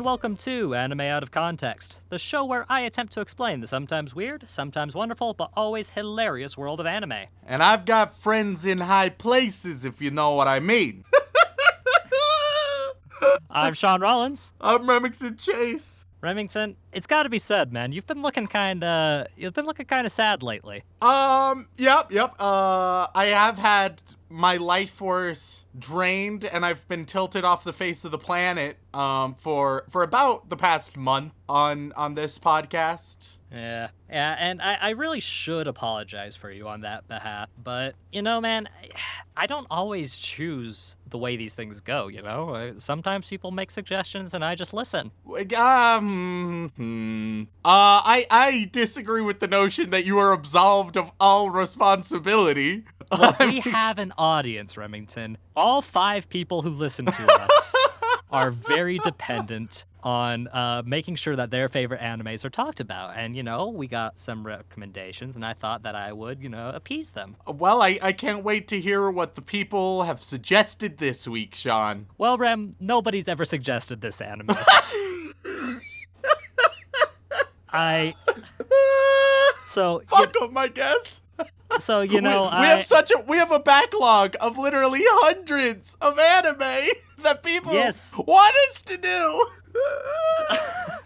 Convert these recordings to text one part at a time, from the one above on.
And welcome to Anime Out of Context, the show where I attempt to explain the sometimes weird, sometimes wonderful, but always hilarious world of anime. And I've got friends in high places, if you know what I mean. I'm Sean Rollins. I'm Remington Chase. Remington, it's got to be said, man, you've been looking kind of you've been looking kind of sad lately. Um, yep, yep. Uh, I have had my life force drained and I've been tilted off the face of the planet um for for about the past month on on this podcast. Yeah, yeah, and I, I really should apologize for you on that behalf, but you know, man, I, don't always choose the way these things go. You know, sometimes people make suggestions and I just listen. Um, hmm. uh, I I disagree with the notion that you are absolved of all responsibility. Well, we have an audience, Remington. All five people who listen to us are very dependent on uh, making sure that their favorite animes are talked about. And, you know, we got some recommendations, and I thought that I would, you know, appease them. Well, I, I can't wait to hear what the people have suggested this week, Sean. Well, Rem, nobody's ever suggested this anime. I. So, you, Fuck them, I guess. So you know, we, we I, have such a we have a backlog of literally hundreds of anime that people Yes. want us to do.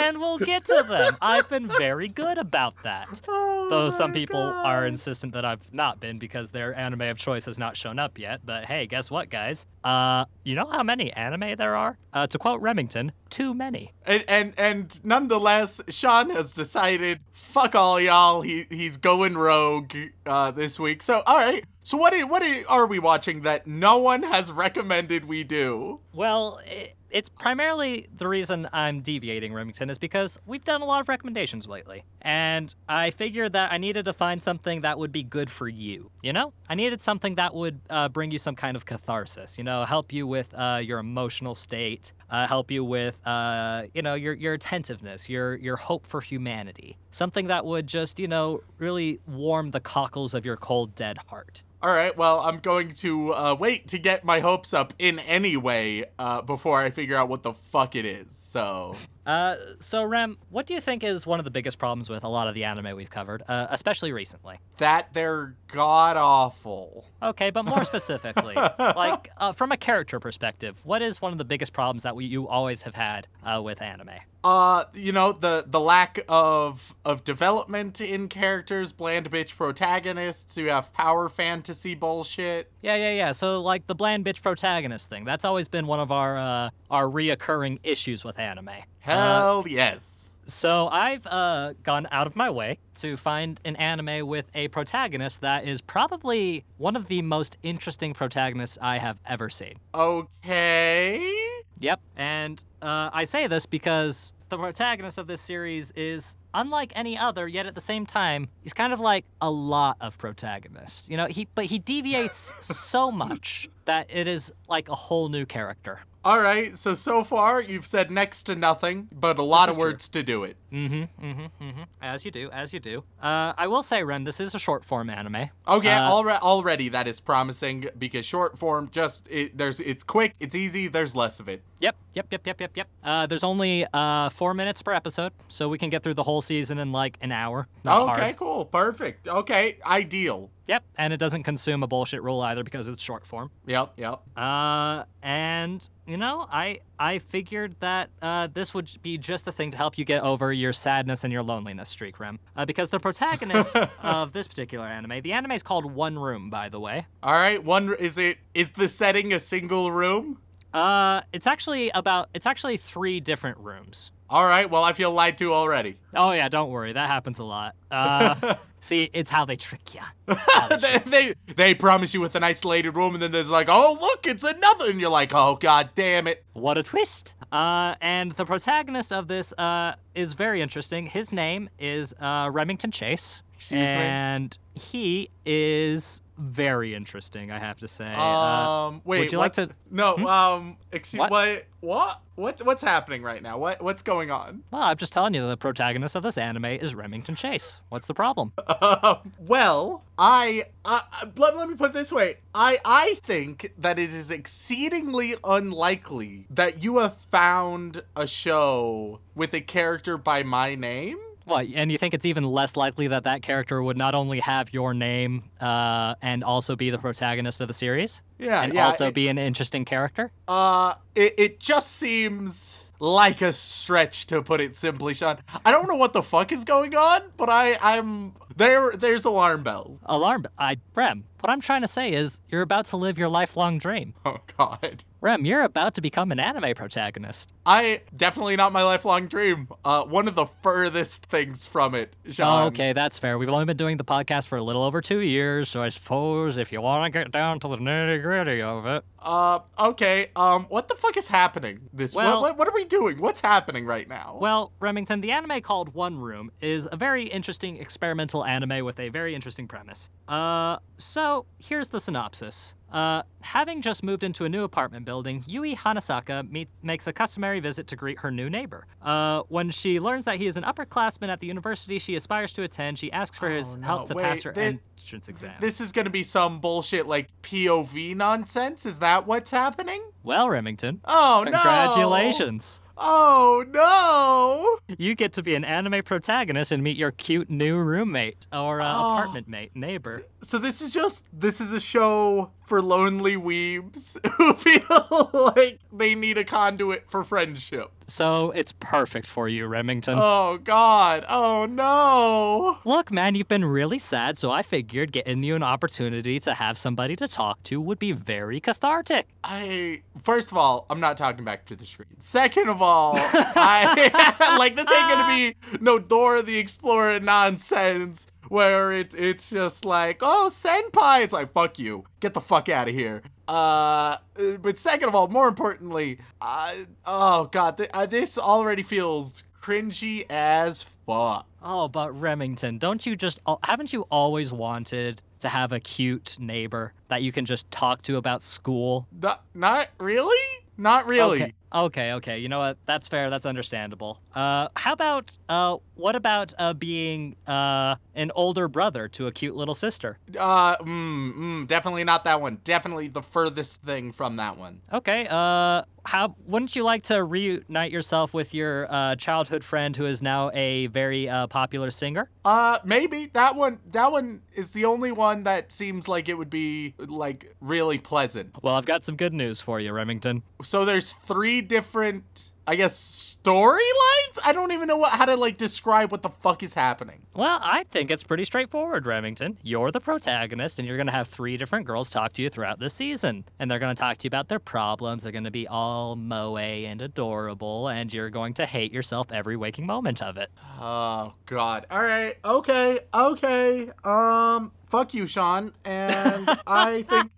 and we'll get to them. I've been very good about that. Though some people are insistent that I've not been because their anime of choice has not shown up yet. But hey, guess what, guys? Uh, you know how many anime there are? Uh, to quote Remington, too many. And and and nonetheless, Sean has decided, fuck all y'all. He he's going rogue uh, this week. So all right. So what what are we watching that no one has recommended we do? Well, i it's primarily the reason I'm deviating, Remington, is because we've done a lot of recommendations lately. And I figured that I needed to find something that would be good for you. You know? I needed something that would uh, bring you some kind of catharsis, you know, help you with uh, your emotional state, uh, help you with, uh, you know, your, your attentiveness, your, your hope for humanity. Something that would just, you know, really warm the cockles of your cold, dead heart. All right, well, I'm going to uh, wait to get my hopes up in any way uh, before I figure out what the fuck it is. So, Uh, so Rem, what do you think is one of the biggest problems with a lot of the anime we've covered, uh, especially recently? that they're god awful. Okay, but more specifically, like uh, from a character perspective, what is one of the biggest problems that we, you always have had uh, with anime? Uh, you know the the lack of of development in characters, bland bitch protagonists who have power fantasy bullshit. Yeah, yeah, yeah. So like the bland bitch protagonist thing, that's always been one of our uh, our reoccurring issues with anime. Hell yes. So I've uh, gone out of my way to find an anime with a protagonist that is probably one of the most interesting protagonists I have ever seen. Okay. Yep, and uh, I say this because the protagonist of this series is unlike any other, yet at the same time, he's kind of like a lot of protagonists. You know, he but he deviates so much that it is like a whole new character. All right. So so far you've said next to nothing, but a lot of true. words to do it. Mm-hmm, mm-hmm, mm-hmm. As you do, as you do. Uh, I will say, Rem, this is a short form anime. Okay, Uh, alre- already that is promising because short form just it, there's it's quick, it's easy, there's less of it. Yep, yep, yep, yep, yep, yep. Uh, there's only uh, four minutes per episode, so we can get through the whole season in like an hour. Not okay, hard. cool, perfect. Okay, ideal. Yep, and it doesn't consume a bullshit rule either because it's short form. Yep, yep. Uh, and you know, I I figured that uh, this would be just the thing to help you get over your sadness and your loneliness streak, Rem. Uh, because the protagonist of this particular anime, the anime is called One Room, by the way. All right, one is it is the setting a single room? Uh, it's actually about it's actually three different rooms. All right, well I feel lied to already. Oh yeah, don't worry, that happens a lot. Uh, See, it's how they trick you. they, they they promise you with an isolated room, and then there's like, oh look, it's another, and you're like, oh god damn it. What a twist! Uh, and the protagonist of this uh, is very interesting. His name is uh, Remington Chase. Excuse me? and he is very interesting, I have to say. Uh, Um, wait. would you what? like to- No. Um. Excuse. What? What? What? What? What's happening right now? What? What's going on? well, I'm just telling you, the protagonist of this anime is Remington Chase. What's the problem? Um, well, I, uh, let, let me put it this way. I, I think that it is exceedingly unlikely that you have found a show with a character by my name. What? And you think it's even less likely that that character would not only have your name uh, and also be the protagonist of the series, Yeah, and yeah. also it, be an interesting character? uh, it, it just seems like a stretch to put it simply, Sean. I don't know what the fuck is going on, but I, I'm there. There's alarm bells. Alarm! I Rem. What I'm trying to say is, you're about to live your lifelong dream. Oh God. Rem, you're about to become an anime protagonist. I definitely not my lifelong dream. Uh, one of the furthest things from it, Sean. Oh, okay, that's fair. We've only been doing the podcast for a little over two years, so I suppose if you want to get down to the nitty gritty of it. Uh, okay. Um, what the fuck is happening? This. Well- what, what, what are we doing? What's happening right now? Well, Remington, the anime called One Room is a very interesting experimental anime with a very interesting premise. Uh, so here's the synopsis. Uh, having just moved into a new apartment building, Yui Hanasaka meet, makes a customary visit to greet her new neighbor. Uh, when she learns that he is an upperclassman at the university she aspires to attend, she asks for his Oh, no. help to Wait, pass her thi- entrance exam. this is gonna be some bullshit like POV nonsense. Is that what's happening? well, Remington, Oh no! congratulations. Oh no! You get to be an anime protagonist and meet your cute new roommate or uh, Oh. apartment mate, neighbor. So this is just this is a show for lonely weebs who feel like they need a conduit for friendship. So it's perfect for you, Remington. Oh god. Oh no. Look, man, you've been really sad, so I figured getting you an opportunity to have somebody to talk to would be very cathartic. I first of all, I'm not talking back to the screen. Second of all, I like this ain't gonna be no Dora the Explorer nonsense where it it's just like, oh senpai. It's like fuck you, get the fuck out of here. Uh, but second of all, more importantly, uh, oh god, th- uh, this already feels cringy as fuck. Oh, but Remington, don't you just haven't you always wanted to have a cute neighbor that you can just talk to about school? Not, not really, not really. Okay. Okay, okay. You know what? That's fair. That's understandable. Uh, how about uh, what about uh being uh an older brother to a cute little sister? Uh, mm, mm, definitely not that one. Definitely the furthest thing from that one. Okay. Uh, how wouldn't you like to reunite yourself with your uh, childhood friend who is now a very uh, popular singer? Uh, maybe that one. That one is the only one that seems like it would be like really pleasant. Well, I've got some good news for you, Remington. So there's three different, I guess, storylines. I don't even know what how to like describe what the fuck is happening. Well, I think it's pretty straightforward, Remington. You're the protagonist, and you're going to have three different girls talk to you throughout the season. And they're going to talk to you about their problems. They're going to be all moe and adorable, and you're going to hate yourself every waking moment of it. Oh God. All right. Okay. Okay. Um. Fuck you, Sean. And I think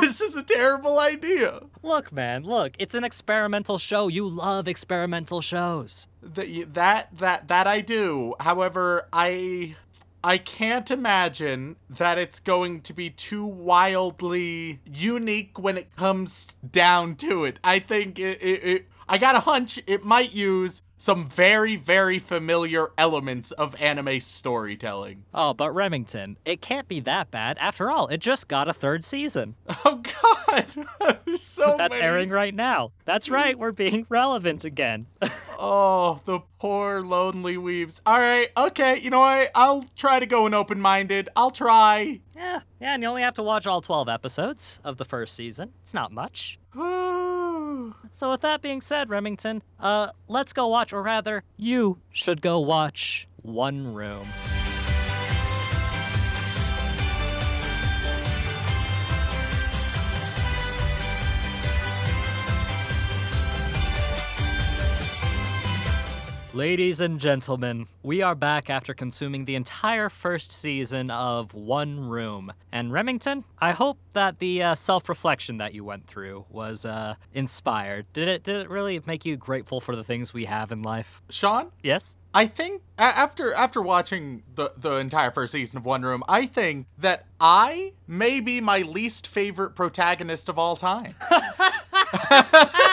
this is a terrible idea. Look, man, look, it's an experimental show. You love experimental shows. That that that that I do. However, I I can't imagine that it's going to be too wildly unique when it comes down to it. I think it, it, it I got a hunch it might use some very very familiar elements of anime storytelling. Oh, but Remington, it can't be that bad. After all, it just got a third season. Oh God, so That's many. airing right now. That's right, we're being relevant again. Oh, the poor lonely weebs. All right, okay. You know what? I'll try to go in open-minded. I'll try. yeah, yeah, and you only have to watch all 12 episodes of the first season. It's not much. So with that being said, Remington, uh, let's go watch, or rather, you should go watch One Room. Ladies and gentlemen, we are back after consuming the entire first season of One Room. And Remington, I hope that the uh, self-reflection that you went through was uh, inspired. Did it? Did it really make you grateful for the things we have in life? Sean, Yes. I think after after watching the the entire first season of One Room, I think that I may be my least favorite protagonist of all time.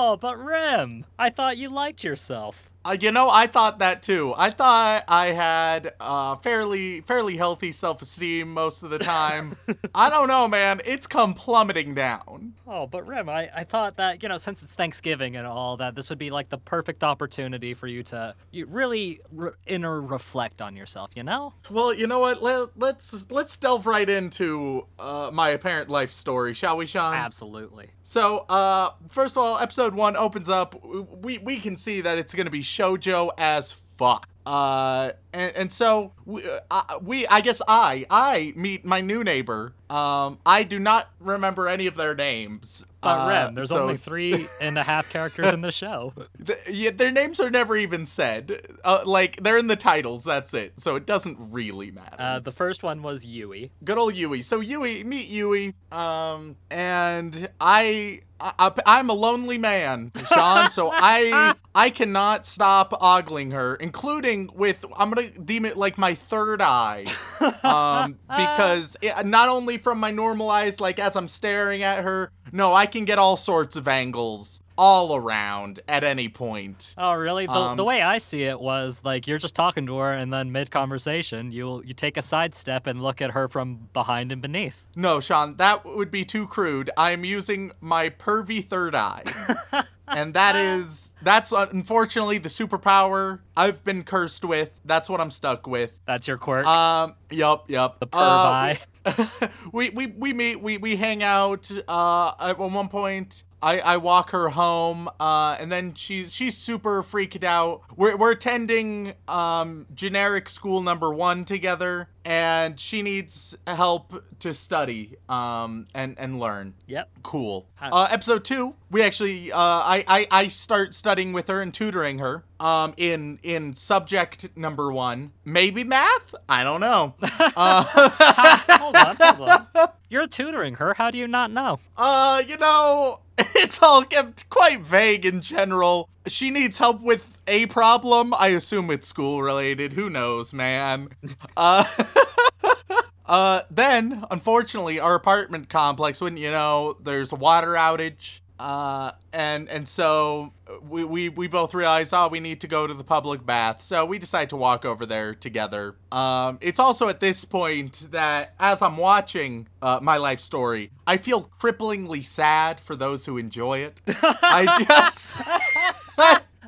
Oh, but Rem, I thought you liked yourself. Uh, you know, I thought that too. I thought I had uh, fairly fairly healthy self esteem most of the time. I don't know, man. It's come plummeting down. Oh, but Rem, I, I thought that, you know, since it's Thanksgiving and all that, this would be like the perfect opportunity for you to you really re- inner reflect on yourself, you know? Well, you know what? Let, let's let's delve right into uh, my apparent life story, shall we, Sean? Absolutely. So, uh, first of all, episode one opens up. We we can see that it's gonna be shojo as fuck. Uh, and, and so we, uh, we, I guess I, I meet my new neighbor. Um, I do not remember any of their names. But Uh, Rem, there's so only three and a half characters in the show. th- yeah, their names are never even said. Uh, like they're in the titles. That's it. So it doesn't really matter. Uh, the first one was Yui. Good old Yui. So Yui, meet Yui. Um, and I, I, I'm a lonely man, Sean. so I, I cannot stop ogling her, including with I'm gonna deem it like my third eye, um, because it, not only from my normal eyes, like as I'm staring at her, no, I can get all sorts of angles all around at any point. Oh, really? The, Um, the way I see it was like you're just talking to her, and then mid conversation, you you take a sidestep and look at her from behind and beneath. No, Sean, that would be too crude. I'm using my pervy third eye. and that is that's unfortunately the superpower I've been cursed with. That's what I'm stuck with. That's your quirk. Um, yup, yup. the perv Uh, eye. we, we we meet we we hang out uh at one point I, I walk her home, uh, and then she she's super freaked out. We're, we're attending um, generic school number one together, and she needs help to study um, and and learn. Yep. Cool. Uh, episode two, we actually, uh, I, I, I start studying with her and tutoring her. Um, in in subject number one, maybe math. I don't know. uh, hold on, hold on. You're tutoring her. How do you not know? uh, you know, it's all kept quite vague in general. She needs help with a problem. I assume it's school related. Who knows, man? Uh. Uh, then, unfortunately, our apartment complex, wouldn't you know, there's a water outage. Uh, and and so we, we we both realize, oh, we need to go to the public bath. So we decide to walk over there together. Um, it's also at this point that as I'm watching uh, my life story, I feel cripplingly sad for those who enjoy it. I just.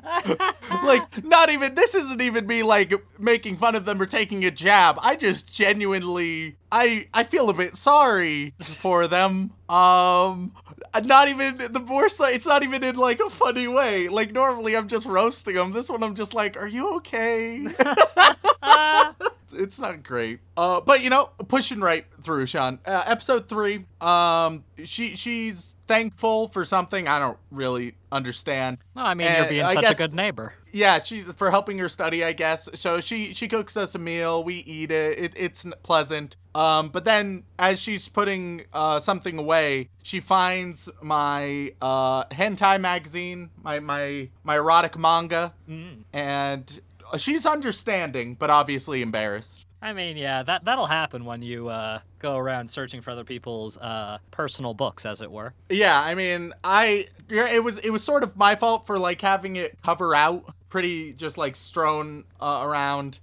like not even this isn't even me like making fun of them or taking a jab i just genuinely i i feel a bit sorry for them um not even the like it's not even in like a funny way like normally i'm just roasting them this one i'm just like are you okay it's not great. Uh, but you know, pushing right through, Sean. Uh, episode three. Um, she she's thankful for something I don't really understand. Well, I mean, Uh, you're being I such guess- a good neighbor. Yeah, she for helping her study, I guess. So she she cooks us a meal. We eat it. it it's pleasant. Um, but then as she's putting uh, something away, she finds my uh, hentai magazine, my my my erotic manga, and she's understanding, but obviously embarrassed. I mean, yeah, that that'll happen when you uh, go around searching for other people's uh, personal books, as it were. Yeah, I mean, I yeah, it was it was sort of my fault for like having it cover out pretty just like strewn uh, around.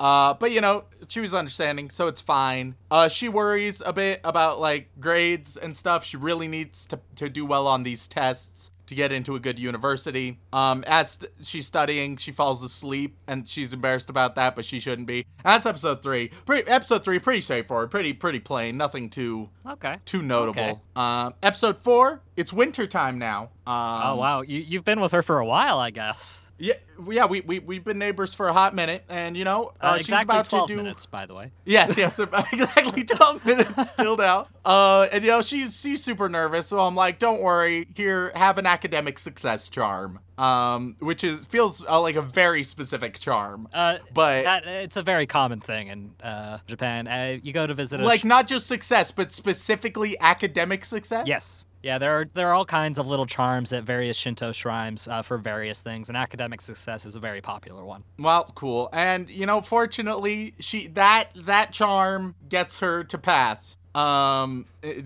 Uh, but you know, she was understanding, so it's fine. Uh, she worries a bit about like grades and stuff. She really needs to to do well on these tests to get into a good university. Um, as st- she's studying, she falls asleep, and she's embarrassed about that, but she shouldn't be. that's episode three. Pretty, episode three, pretty straightforward, pretty pretty plain, nothing too Okay. too notable. Okay. Um, episode four, it's winter time now. Um, Oh wow, you you've been with her for a while, I guess. Yeah, yeah, we, we, we've been neighbors for a hot minute, and you know, uh, Uh, she's about 12 to do. minutes, by the way. Yes, yes, exactly 12 minutes still now. Uh, and you know, she's she's super nervous, so I'm like, don't worry, here, have an academic success charm. Um, which is feels uh, like a very specific charm. Uh, But- that, it's a very common thing in uh, Japan. Uh, you go to visit a like sh- not just success, but specifically academic success. Yes. Yeah, there are there are all kinds of little charms at various Shinto shrines uh, for various things, and academic success is a very popular one. Well, cool. And you know, fortunately, she that that charm gets her to pass. Um,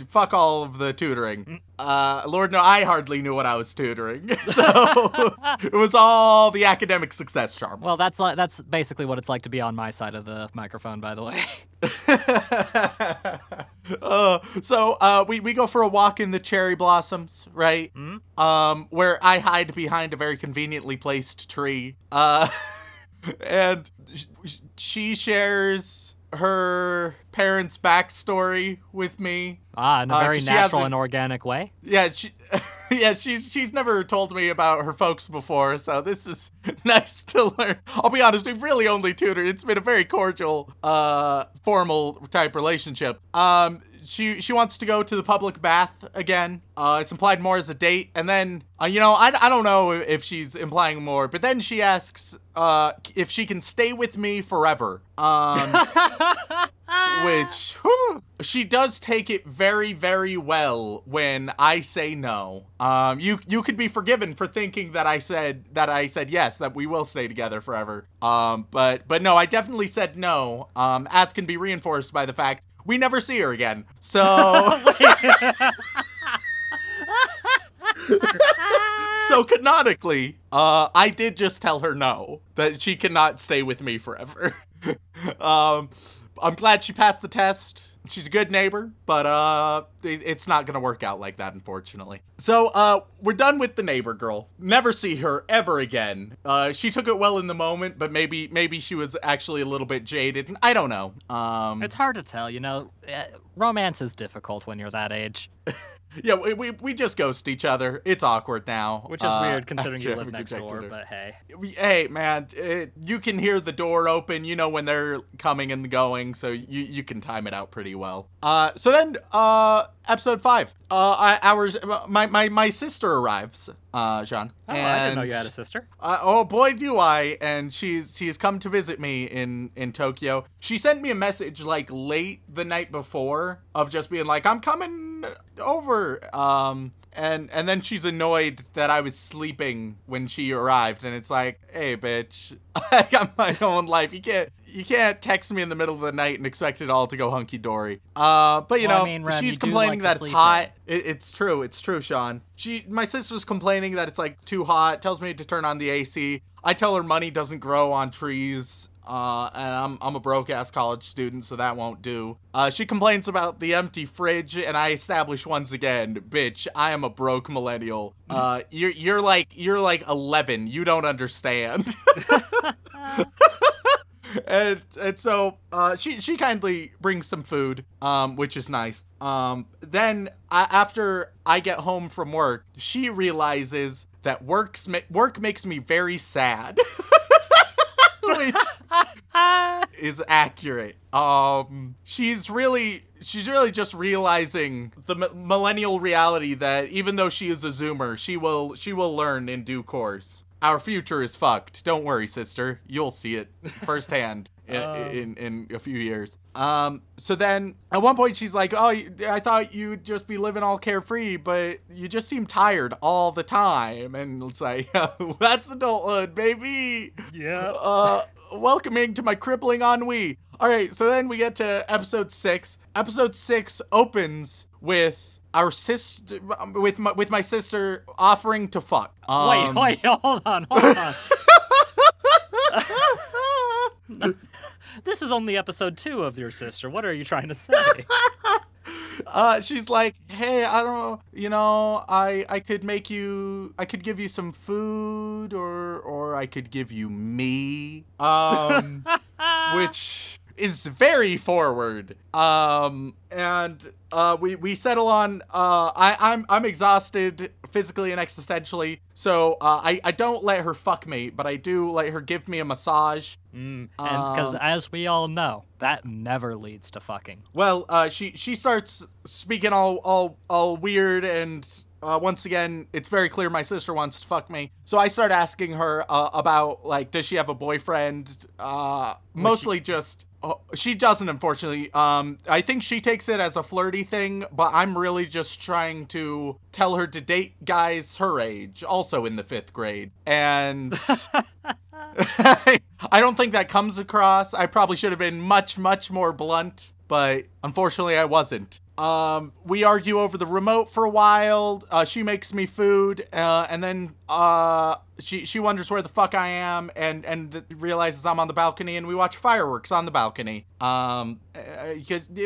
fuck all of the tutoring. Uh, Lord, no, I hardly knew what I was tutoring, so it was all the academic success charm. Well, that's like that's basically what it's like to be on my side of the microphone, by the way. uh, so uh, we we go for a walk in the cherry blossoms, right? Um, where I hide behind a very conveniently placed tree. Uh, and sh- she shares her parents' backstory with me. ah, in a Uh, very she natural and organic way. Yeah, she, yeah, she's she's never told me about her folks before, so this is nice to learn. I'll be honest, we've really only tutored. It's been a very cordial, uh, formal type relationship. Um, she she wants to go to the public bath again. Uh, it's implied more as a date, and then uh, you know I, I don't know if she's implying more, but then she asks uh if she can stay with me forever. Um. which whew, she does take it very very well when i say no um you you could be forgiven for thinking that i said that i said yes that we will stay together forever um but but no i definitely said no um as can be reinforced by the fact we never see her again so so canonically uh i did just tell her no that she cannot stay with me forever. Um i'm glad she passed the test. She's a good neighbor but uh it- it's not gonna work out like that unfortunately. So uh we're done with the neighbor girl. Never see her ever again. Uh she took it well in the moment but maybe maybe she was actually a little bit jaded. I don't know. Um It's hard to tell, you know. Uh, romance is difficult when you're that age, yeah we, we, we just ghost each other it's awkward now which is uh, weird considering you live next door. her. But hey, hey man it, you can hear the door open you know when they're coming and going so you you can time it out pretty well uh so then uh episode five uh I, ours my my my sister arrives uh jean oh, I didn't know you had a sister. uh, oh boy do I and she's she's come to visit me in in Tokyo. She sent me a message like late the night before of just being like I'm coming over um and and then she's annoyed that I was sleeping when she arrived and it's like, "Hey bitch, I got my own life. You can't you can't text me in the middle of the night and expect it all to go hunky dory." Uh but you Well, I know, mean, Rem, she's you complaining like that it's hot. It, it's true. It's true, Sean. She, my sister's complaining that it's like too hot. Tells me to turn on the AC. I tell her money doesn't grow on trees. Uh, and I'm I'm a broke ass college student, so that won't do. Uh, she complains about the empty fridge, and I establish once again, bitch, I am a broke millennial. Uh, you're you're like you're like 11. You don't understand. and and so uh, she she kindly brings some food, um, which is nice. Um, then I, after I get home from work, she realizes that works ma- work makes me very sad, which is accurate. Um, she's really she's really just realizing the m- millennial reality that even though she is a zoomer, she will she will learn in due course. Our future is fucked. Don't worry, sister. You'll see it firsthand in, in in a few years. Um. So then, at one point, she's like, "Oh, I thought you'd just be living all carefree, but you just seem tired all the time." And it's like, "That's adulthood, baby." Yeah. uh, welcoming to my crippling ennui. All right, so then we get to episode six. Episode six opens with our sister, with my with my sister offering to fuck. wait, Um, wait, hold on, hold on. this is only episode two of your sister. What are you trying to say? uh, she's like, "Hey, I don't know, you know, I I could make you, I could give you some food, or or I could give you me." Um, which is very forward. Um, and uh, we we settle on. Uh, I I'm I'm exhausted physically and existentially. So uh, I I don't let her fuck me, but I do let her give me a massage. And because, Um, as we all know, that never leads to fucking. Well, uh, she she starts speaking all all all weird, and uh, once again, it's very clear my sister wants to fuck me. So I start asking her uh, about like, does she have a boyfriend? Uh, mostly just. Uh, she doesn't, unfortunately. Um, I think she takes it as a flirty thing, but I'm really just trying to tell her to date guys her age, also in the fifth grade. And I don't think that comes across. I probably should have been much, much more blunt, but unfortunately I wasn't. Um, we argue over the remote for a while. Uh, she makes me food, uh, and then uh, she she wonders where the fuck I am, and and realizes I'm on the balcony, and we watch fireworks on the balcony. Um, uh,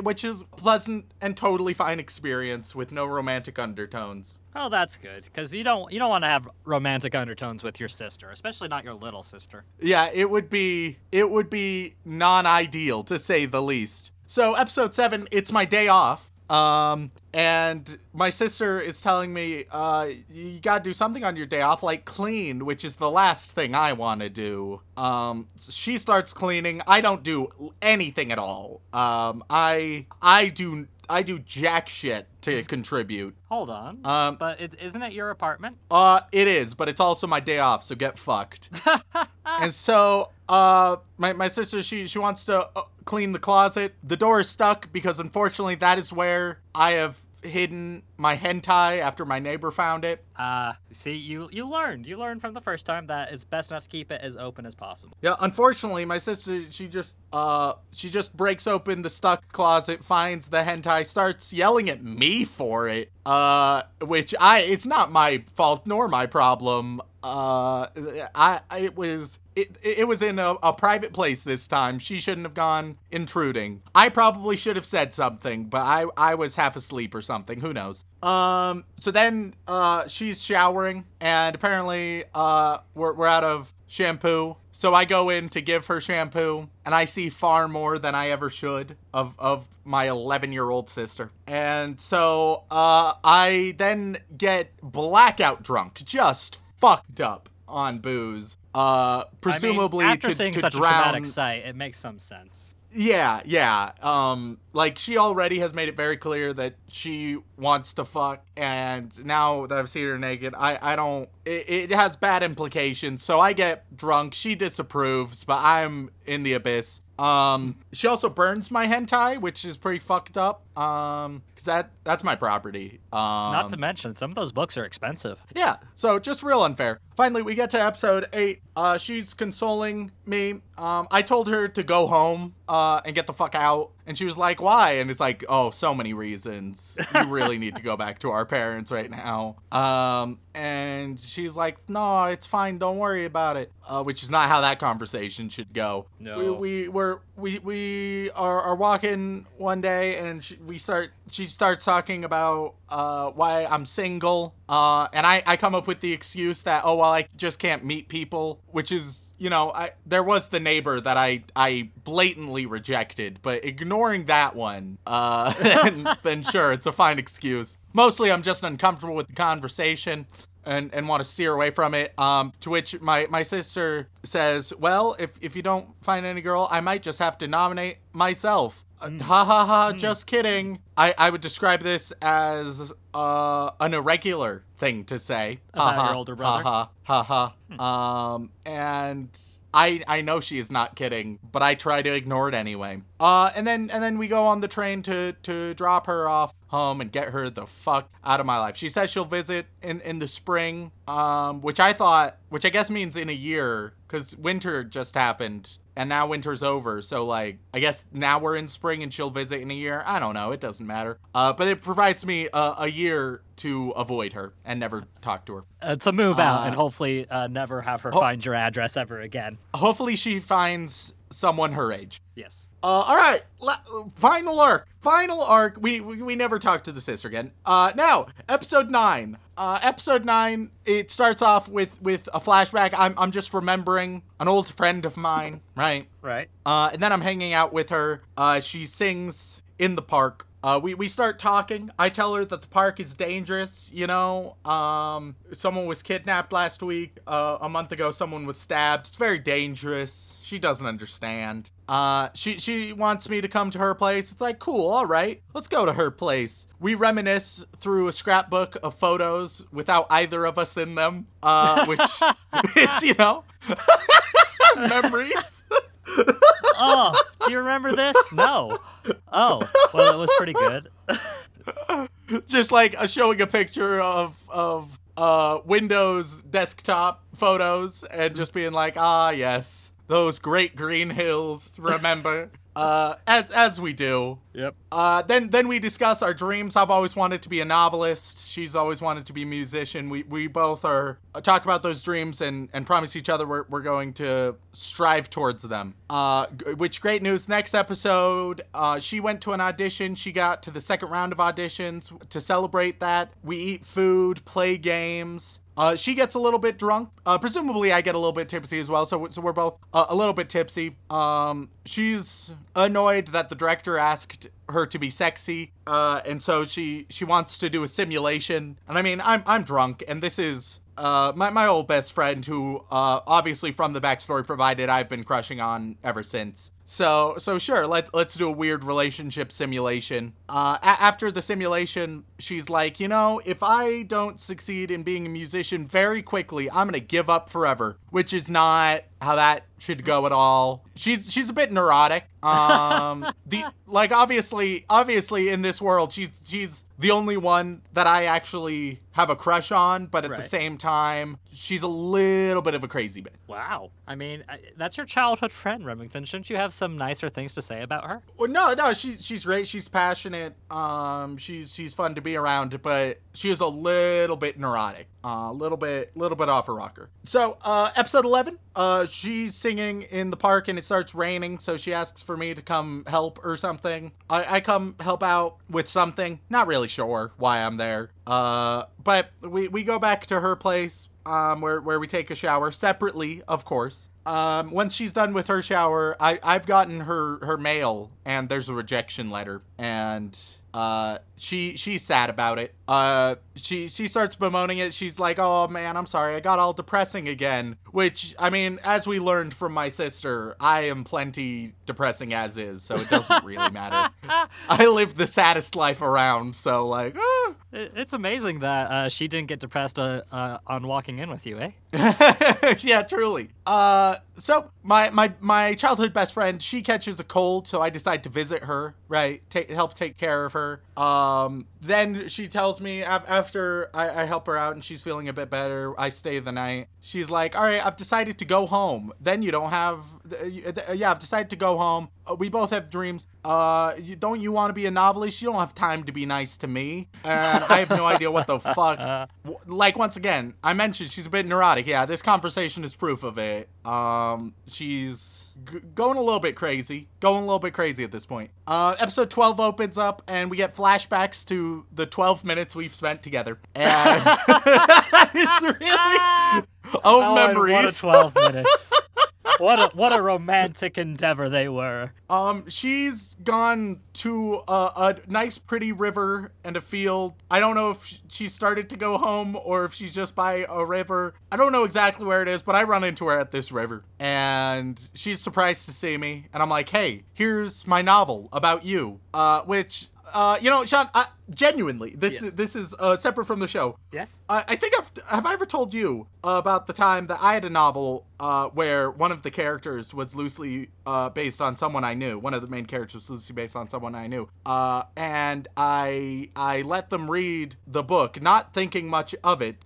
which is pleasant and totally fine experience with no romantic undertones. Oh, that's good, because you don't you don't want to have romantic undertones with your sister, especially not your little sister. Yeah, it would be it would be non-ideal to say the least. So episode 7, it's my day off. Um and my sister is telling me uh you got to do something on your day off like clean, which is the last thing I want to do. Um she starts cleaning. I don't do anything at all. Um I I do I do jack shit to contribute. Hold on. Um, but it, isn't it your apartment? Uh, it is, but it's also my day off, so get fucked. and so, uh, my, my sister, she, she wants to uh, clean the closet. The door is stuck because unfortunately that is where I have hidden my hentai after my neighbor found it. Uh, see, you you learned. You learned from the first time that it's best not to keep it as open as possible. Yeah, unfortunately, my sister she just uh she just breaks open the stuck closet, finds the hentai, starts yelling at me for it. Uh which I it's not my fault nor my problem. Uh I it was it, it was in a, a private place this time. She shouldn't have gone intruding. I probably should have said something, but I I was half asleep or something. Who knows? Um so then uh she's showering and apparently uh we're we're out of shampoo. So I go in to give her shampoo, and I see far more than I ever should of of my 11 year old sister. And so uh, I then get blackout drunk, just fucked up on booze. Uh, presumably I mean, after to, seeing to such drown. a traumatic sight, it makes some sense. Yeah, yeah. Um, like she already has made it very clear that she wants to fuck, and now that I've seen her naked, I I don't. It, it has bad implications. So I get drunk. She disapproves, but I'm in the abyss. Um, she also burns my hentai, which is pretty fucked up. Um, cause that that's my property. Um, Not to mention, some of those books are expensive. yeah, so just real unfair. Finally, we get to episode eight. Uh, she's consoling me. Um, I told her to go home, uh, and get the fuck out. And she was like, why? And it's like, oh, so many reasons. You really need to go back to our parents right now. Um, and she's like, no, it's fine. Don't worry about it. Uh, which is not how that conversation should go. No. We, we were, we, we are, are walking one day and she, we start, she starts talking about, uh, why I'm single. Uh, and I, I come up with the excuse that, oh, well, I just can't meet people, which is, you know, I there was the neighbor that I I blatantly rejected, but ignoring that one, uh, then, then sure, it's a fine excuse. Mostly, I'm just uncomfortable with the conversation and and want to steer away from it. Um, to which my my sister says, "Well, if if you don't find any girl, I might just have to nominate myself." Uh, ha ha ha! Just kidding. I I would describe this as uh an irregular thing to say. About Ha your ha, older brother? Ha ha ha ha. Um, and I I know she is not kidding, but I try to ignore it anyway. Uh, and then and then we go on the train to to drop her off home and get her the fuck out of my life. She says she'll visit in in the spring, um, which I thought, which I guess means in a year, because winter just happened. And now winter's over, so like I guess now we're in spring and she'll visit in a year. I don't know, it doesn't matter. Uh, but it provides me a, a year to avoid her and never talk to her. Uh, to move out Uh, and hopefully uh, never have her find your address ever again. Hopefully she finds someone her age. Yes. Uh, all right, La- final arc. Final arc. We, we we never talked to the sister again. Uh, now episode nine. Uh, episode nine. It starts off with with a flashback. I'm I'm just remembering an old friend of mine, right? Right. Uh, and then I'm hanging out with her. Uh, she sings in the park. Uh, we, we start talking. I tell her that the park is dangerous, you know. Um, someone was kidnapped last week. Uh, a month ago, someone was stabbed. It's very dangerous. She doesn't understand. Uh, she she wants me to come to her place. It's like, cool, all right, let's go to her place. We reminisce through a scrapbook of photos without either of us in them, uh, which is, you know, memories. oh, do you remember this? No. Oh, well, it was pretty good. Just like uh, showing a picture of of uh, Windows desktop photos and just being like, ah, yes, those great green hills. Remember? Uh, as as we do. Yep. Uh, then then we discuss our dreams. I've always wanted to be a novelist. She's always wanted to be a musician. We we both are uh, talk about those dreams and and promise each other we're, we're going to strive towards them. Uh, g- which great news! Next episode, uh, she went to an audition. She got to the second round of auditions. To celebrate that, we eat food, play games. Uh, she gets a little bit drunk. Uh, presumably, I get a little bit tipsy as well. So, so we're both uh, a little bit tipsy. Um, she's annoyed that the director asked her to be sexy, uh, and so she she wants to do a simulation. And I mean, I'm I'm drunk, and this is uh, my, my old best friend who uh, obviously from the backstory provided I've been crushing on ever since. So so sure, let let's do a weird relationship simulation. Uh, a- after the simulation, she's like, you know, if I don't succeed in being a musician very quickly, I'm gonna give up forever. Which is not how that should go at all. She's she's a bit neurotic. Um, the like obviously obviously in this world she's she's the only one that I actually have a crush on, but at the same time, she's a little bit of a crazy bitch. Wow. I mean, I, that's your childhood friend, Remington. Shouldn't you have some nicer things to say about her? Well, no, no, she's she's great. She's passionate. Um, she's she's fun to be around, but she is a little bit neurotic. A little bit, little bit off a rocker. So, uh, episode eleven. Uh, she's singing in the park and it starts raining, so she asks for me to come help or something. I, I come help out with something. Not really sure why I'm there. Uh, but we we go back to her place. Um, where where we take a shower separately, of course. Um, once she's done with her shower, I I've gotten her her mail and there's a rejection letter and uh she she's sad about it. Uh she she starts bemoaning it. She's like, "Oh man, I'm sorry. I got all depressing again." Which I mean, as we learned from my sister, I am plenty depressing as is, so it doesn't really matter. I live the saddest life around, so like, ah. It's amazing that uh, she didn't get depressed uh, uh, on walking in with you, eh? yeah, truly. Uh, so my my my childhood best friend, she catches a cold, so I decide to visit her, right? Help take care of her. Um, then she tells me af- after I, I help her out and she's feeling a bit better, I stay the night. She's like, "All right, I've decided to go home." Then you don't have, yeah, I've decided to go home. Uh, we both have dreams. Uh, you, don't you want to be a novelist? You don't have time to be nice to me, and I have no idea what the fuck. Like once again, I mentioned she's a bit neurotic. Yeah, this conversation is proof of it. Um, she's g- going a little bit crazy, going a little bit crazy at this point. Uh, episode twelve opens up, and we get flashbacks to the twelve minutes we've spent together, and it's really oh, Oh, memories. 12 minutes. What a what a romantic endeavor they were. Um, she's gone to a, a nice, pretty river and a field. I don't know if she started to go home or if she's just by a river. I don't know exactly where it is, but I run into her at this river, and she's surprised to see me. And I'm like, "Hey, here's my novel about you." Uh, which, uh, you know, Sean, I, genuinely, this Yes. is this is uh, separate from the show. Yes? I, I think I've have I ever told you about the time that I had a novel uh, where one of the characters was loosely uh, based on someone I knew. One of the main characters was loosely based on someone I knew, uh, and I I let them read the book, not thinking much of it.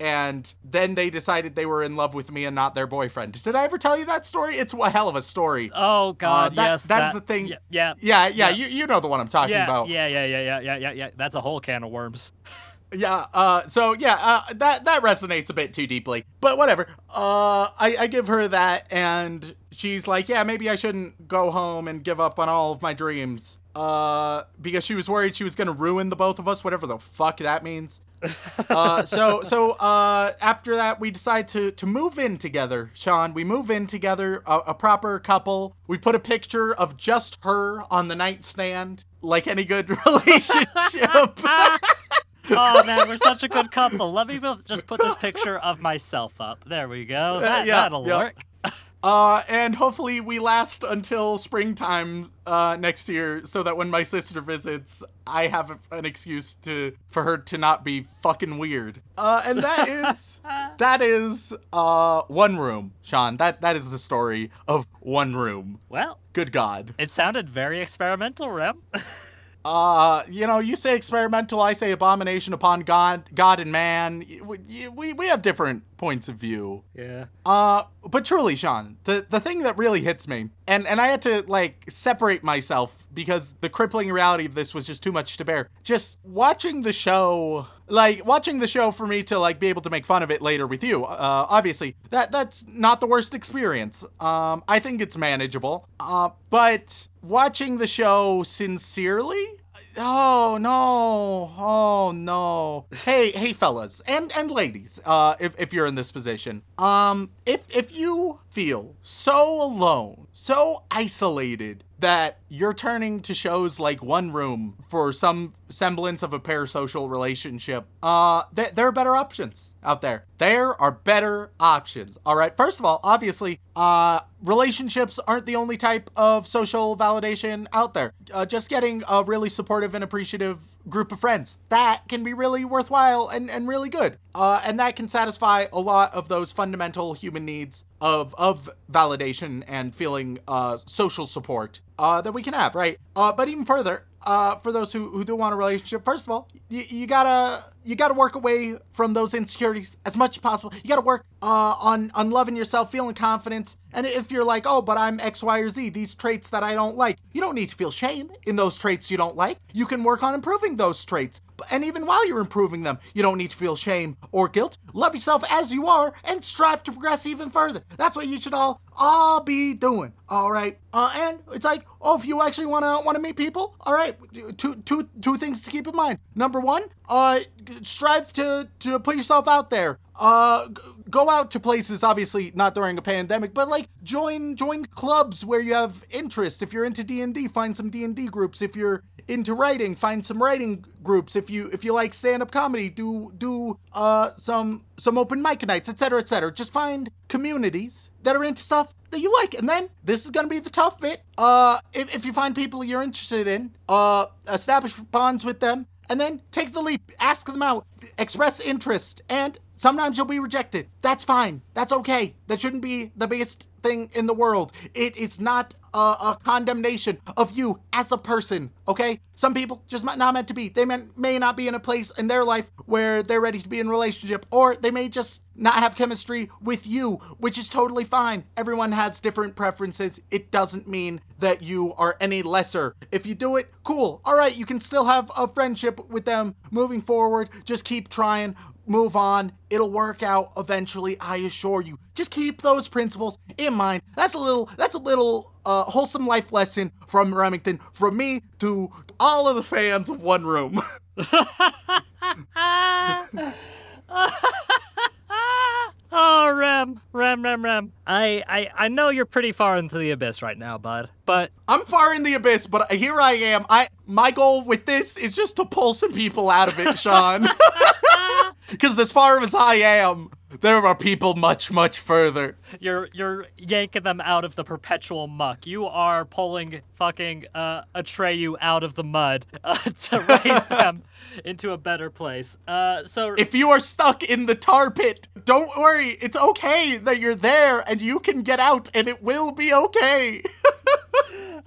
Uh, and then they decided they were in love with me and not their boyfriend. Did I ever tell you that story? It's a hell of a story. Oh god, that- yes. that is the thing- Yeah, yeah. yeah, yeah, yeah. you you know the one I'm talking Yeah, about. yeah, yeah, yeah, yeah, yeah, yeah, yeah. That's a whole can of worms. Yeah. Uh. So yeah. Uh. That that resonates a bit too deeply. But whatever. Uh. I I give her that, and she's like, yeah, maybe I shouldn't go home and give up on all of my dreams. Uh. Because she was worried she was gonna ruin the both of us, whatever the fuck that means. Uh, so so uh, after that we decide to to move in together sean we move in together a, a proper couple we put a picture of just her on the nightstand like any good relationship Oh man, we're such a good couple. Let me just put this picture of myself up. There we go. That, yeah, that'll yeah. work. Uh, and hopefully we last until springtime uh, next year, so that when my sister visits, I have an excuse to for her to not be fucking weird. Uh, and that is that is uh one room, Sean. That that is the story of one room. Well, Good God. it sounded very experimental, Rem. Uh, you know, you say experimental, I say abomination upon God, God and man. We, we, we have different points of view. yeah. Uh, but truly, Sean, the the thing that really hits me, and and I had to like separate myself because the crippling reality of this was just too much to bear. Just watching the show, like watching the show for me to like be able to make fun of it later with you. Uh, obviously, that that's not the worst experience. Um, I think it's manageable. Uh, but watching the show sincerely. I, Oh no! Oh no! Hey, hey, fellas and and ladies, uh, if if you're in this position, um, if if you feel so alone, so isolated that you're turning to shows like One Room for some semblance of a parasocial relationship, uh, th- there are better options out there. There are better options. All right. First of all, obviously, uh, relationships aren't the only type of social validation out there. Uh, just getting a really supportive and appreciative group of friends. That can be really worthwhile and, and really good. Uh, and that can satisfy a lot of those fundamental human needs of of validation and feeling uh, social support uh, that we can have right? Uh, but even further uh, for those who, who do want a relationship first of all you, you gotta you gotta work away from those insecurities as much as possible. You gotta work uh, on on loving yourself feeling confidence. And if you're like oh but i'm x y or z these traits that i don't like you don't need to feel shame in those traits you don't like. You can work on improving those traits. And even while you're improving them you don't need to feel shame or guilt. Love yourself as you are and strive to progress even further. That's what you should all all be doing all right? Uh, and it's like oh if you actually want to meet people all right two two two things to keep in mind. Number one uh strive to to put yourself out there. Uh go out to places obviously not during a pandemic but like join join clubs where you have interest. If you're into d&d find some d&d groups. If you're into writing find some writing groups. If you if you like stand-up comedy do do uh some some open mic nights etc etc just find communities that are into stuff that you like and then this is gonna be the tough bit. Uh if, if you find people you're interested in uh establish bonds with them and then take the leap, ask them out, express interest, and sometimes you'll be rejected. That's fine. That's okay. That shouldn't be the biggest thing in the world. It is not a, a condemnation of you as a person, okay? Some people just might not meant to be. They may, may not be in a place in their life where they're ready to be in a relationship, or they may just not have chemistry with you, which is totally fine. Everyone has different preferences. It doesn't mean that you are any lesser. If you do it, cool. All right, you can still have a friendship with them moving forward. Just keep trying. Move on. It'll work out eventually, I assure you. Just keep those principles in mind. That's a little that's a little uh, wholesome life lesson from Remington from me to all of the fans of One Room. Oh, Rem, Rem, Rem, Rem. I, I, I know you're pretty far into the abyss right now, bud. But I'm far in the abyss, but here I am. I my goal with this is just to pull some people out of it, Sean. Because as far as I am, there are people much, much further. you're you're yanking them out of the perpetual muck. You are pulling fucking uh, Atreyu out of the mud uh, to raise them into a better place. Uh, so If you are stuck in the tar pit, don't worry. It's okay that you're there and you can get out and it will be okay.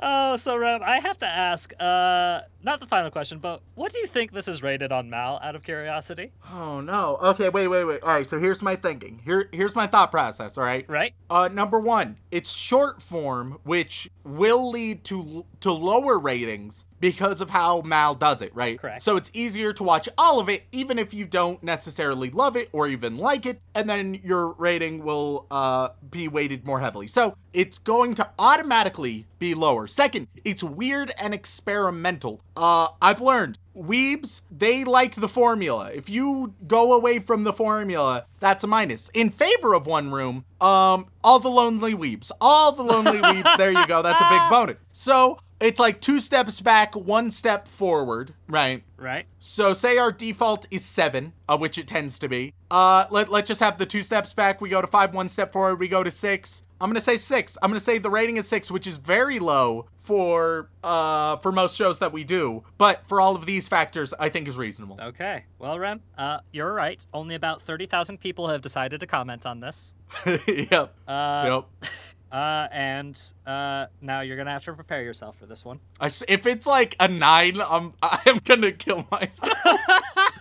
Oh, so Rob, I have to ask, uh, not the final question, but what do you think this is rated on Mal? Out of curiosity, Oh no. Okay, wait, wait, wait. All right, so here's my thinking. Here, here's my thought process. All right. right? Uh, number one, it's short form, which will lead to to lower ratings because of how Mal does it, right? Correct. So it's easier to watch all of it, even if you don't necessarily love it or even like it, and then your rating will uh, be weighted more heavily. So it's going to automatically be lower. Second, it's weird and experimental. Uh, I've learned weebs they like the formula if you go away from the formula that's a minus in favor of one room um all the lonely weebs all the lonely weebs there you go that's a big bonus so it's like two steps back one step forward right Right. so say our default is seven, uh, which it tends to be. Uh, let, let's just have the two steps back. We go to five, one step forward. We go to six. I'm gonna say six. I'm gonna say the rating is six, which is very low for uh for most shows that we do. But for all of these factors, I think is reasonable. Okay. Well, Rem, uh, you're right. Only about thirty thousand people have decided to comment on this. yep. Uh, yep. Uh, and uh, now you're gonna have to prepare yourself for this one. I if it's like a nine, I'm I'm gonna kill myself.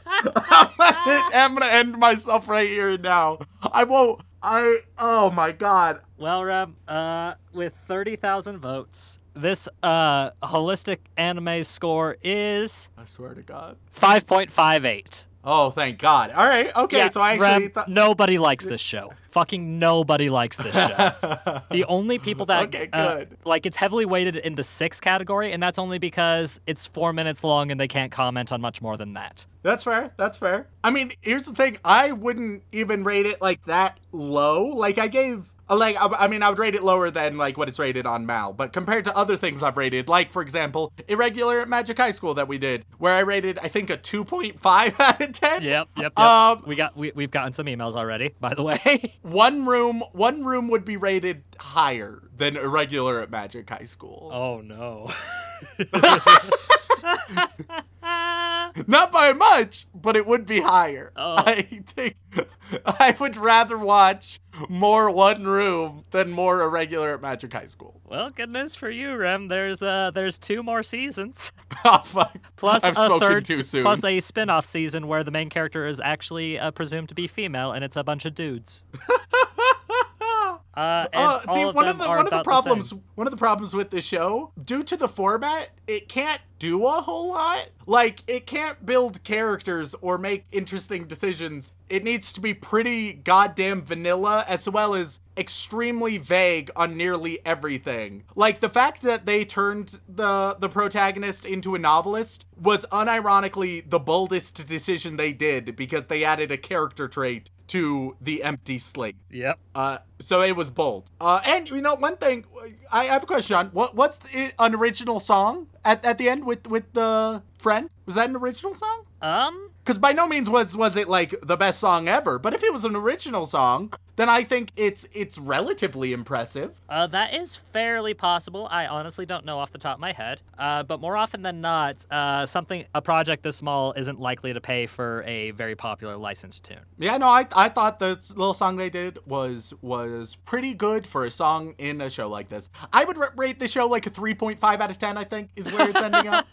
I'm, gonna, I'm gonna end myself right here and now. I won't. I. Oh my god. Well, Rem, uh, with 30,000 votes, this uh, holistic anime score is I swear to God. 5.58. Oh, thank God. All right. Okay. Yeah, so I actually Rem, thought. nobody likes this show. Fucking nobody likes this show. the only people that Okay, uh, good. like it's heavily weighted in the six category, and that's only because it's four minutes long and they can't comment on much more than that. That's fair. That's fair. I mean, here's the thing. I wouldn't even rate it like that low. Like I gave. Like I I mean, I would rate it lower than like what it's rated on Mal, but compared to other things I've rated, like for example, irregular at Magic High School that we did, where I rated I think a 2.5 out of 10. Yep, yep, yep. Um, we got we, we've gotten some emails already, by the way. One room, one room would be rated higher than irregular at Magic High School. oh no. Not by much, but it would be higher. Oh. I think I would rather watch more one room than more irregular at Magic High School. well, good news for you, Rem. There's uh there's two more seasons. oh fuck! Plus I've a third, too soon. plus a spin-off season where the main character is actually uh, presumed to be female, and it's a bunch of dudes. Uh, Uh, see, all of one of the one of the problems same. one of the problems with this show, due to the format, it can't do a whole lot. Like it can't build characters or make interesting decisions. It needs to be pretty goddamn vanilla as well as extremely vague on nearly everything. Like the fact that they turned the the protagonist into a novelist was unironically the boldest decision they did because they added a character trait to the empty slate. Yep. Uh, so it was bold. Uh, and you know, one thing I, I have a question on what what's the, an original song at, at the end with with the friend? Was that an original song? Um. Because by no means was was it like the best song ever. But if it was an original song, then I think it's it's relatively impressive. Uh, that is fairly possible. I honestly don't know off the top of my head. Uh, but more often than not, uh, something a project this small isn't likely to pay for a very popular licensed tune. Yeah, no, I I thought the little song they did was was pretty good for a song in a show like this. I would rate the show like a three point five out of ten. I think is where it's ending up.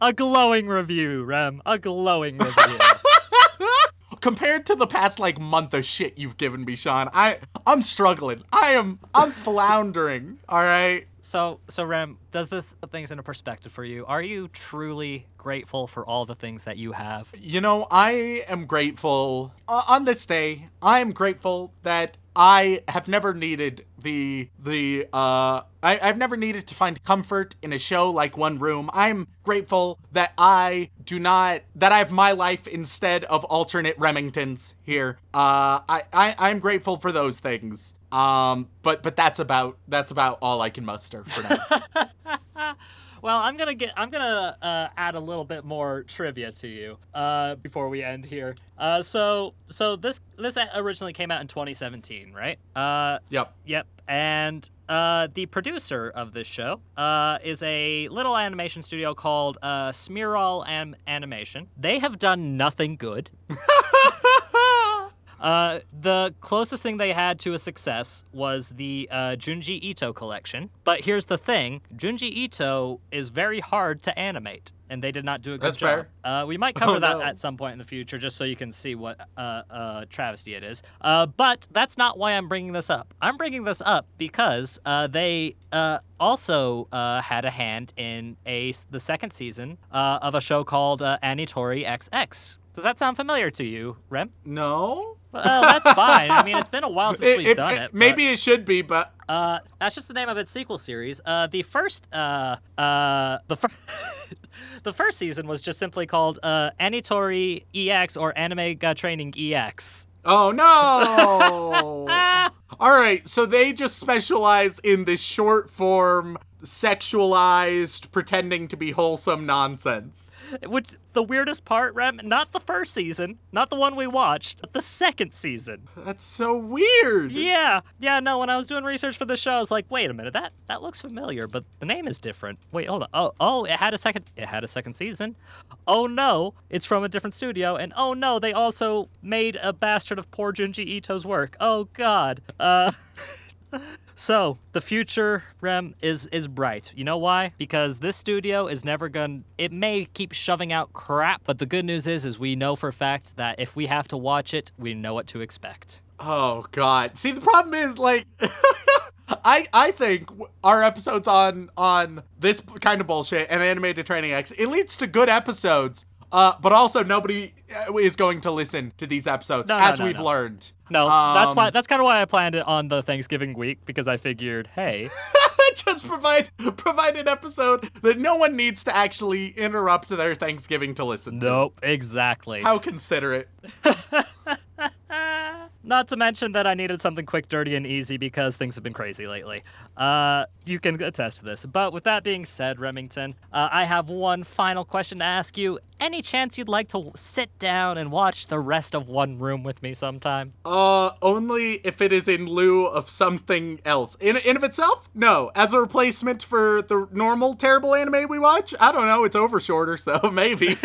A glowing review, Rem. A glowing review. compared to the past like month of shit you've given me, Sean, I I'm struggling. I am I'm floundering. All right. So, so Rem, does this put things into perspective for you? Are you truly grateful for all the things that you have? You know, I am grateful uh, on this day. I am grateful that I have never needed the the uh I, I've never needed to find comfort in a show like One Room. I'm grateful that I do not that I have my life instead of alternate Remingtons here. Uh I, I I'm grateful for those things. Um but but that's about that's about all I can muster for now. Well, I'm gonna get. I'm gonna uh, add a little bit more trivia to you uh, before we end here. Uh, so, so this this originally came out in 2017, right? Uh, yep. Yep. And uh, the producer of this show uh, is a little animation studio called uh, Smearall Am- Animation. They have done nothing good. Uh, the closest thing they had to a success was the uh, Junji Ito collection. But here's the thing Junji Ito is very hard to animate. and they did not do a good job. That's job. fair. Uh, we might cover Oh, that no. at some point in the future, just so you can see what uh, uh, travesty it is. Uh, but that's not why I'm bringing this up. I'm bringing this up because uh, they uh, also uh, had a hand in a the second season uh, of a show called uh, Anitore XX. Does that sound familiar to you, Rem? No. Well, that's fine. I mean, it's been a while since It- we've it- done it- it. maybe it should be, but uh, that's just the name of its sequel series. Uh, the first, uh, uh, the first, the first season was just simply called uh, Anitore EX or Anime Ga Training EX. oh no. All right, so they just specialize in this short form, sexualized, pretending to be wholesome nonsense. Which the weirdest part, Rem, not the first season, not the one we watched, but the second season. That's so weird. Yeah, yeah. No, when I was doing research for the show, I was like, wait a minute, that that looks familiar, but the name is different. Wait, hold on. Oh, oh, it had a second. It had a second season. Oh no, it's from a different studio, and oh no, they also made a bastard of poor Junji Ito's work. Oh god. Uh. So the future, Rem, is is bright. You know why? Because this studio is never gonna. It may keep shoving out crap, but the good news is, is we know for a fact that if we have to watch it, we know what to expect. Oh god. See the problem is like I I think our episodes on on this kind of bullshit and animated training X it leads to good episodes. Uh, but also nobody uh, is going to listen to these episodes No, as no, we've no. learned. No, that's Um, why. That's kind of why I planned it on the Thanksgiving week because I figured, hey, just provide provide an episode that no one needs to actually interrupt their Thanksgiving to listen to. nope, exactly. How considerate. Not to mention that I needed something quick, dirty, and easy because things have been crazy lately. Uh, you can attest to this. But with that being said, Remington, uh, I have one final question to ask you. Any chance you'd like to sit down and watch the rest of One Room with me sometime? Uh, only if it is in lieu of something else. In in of itself, no. As a replacement for the normal terrible anime we watch, I don't know. It's over shorter, so maybe.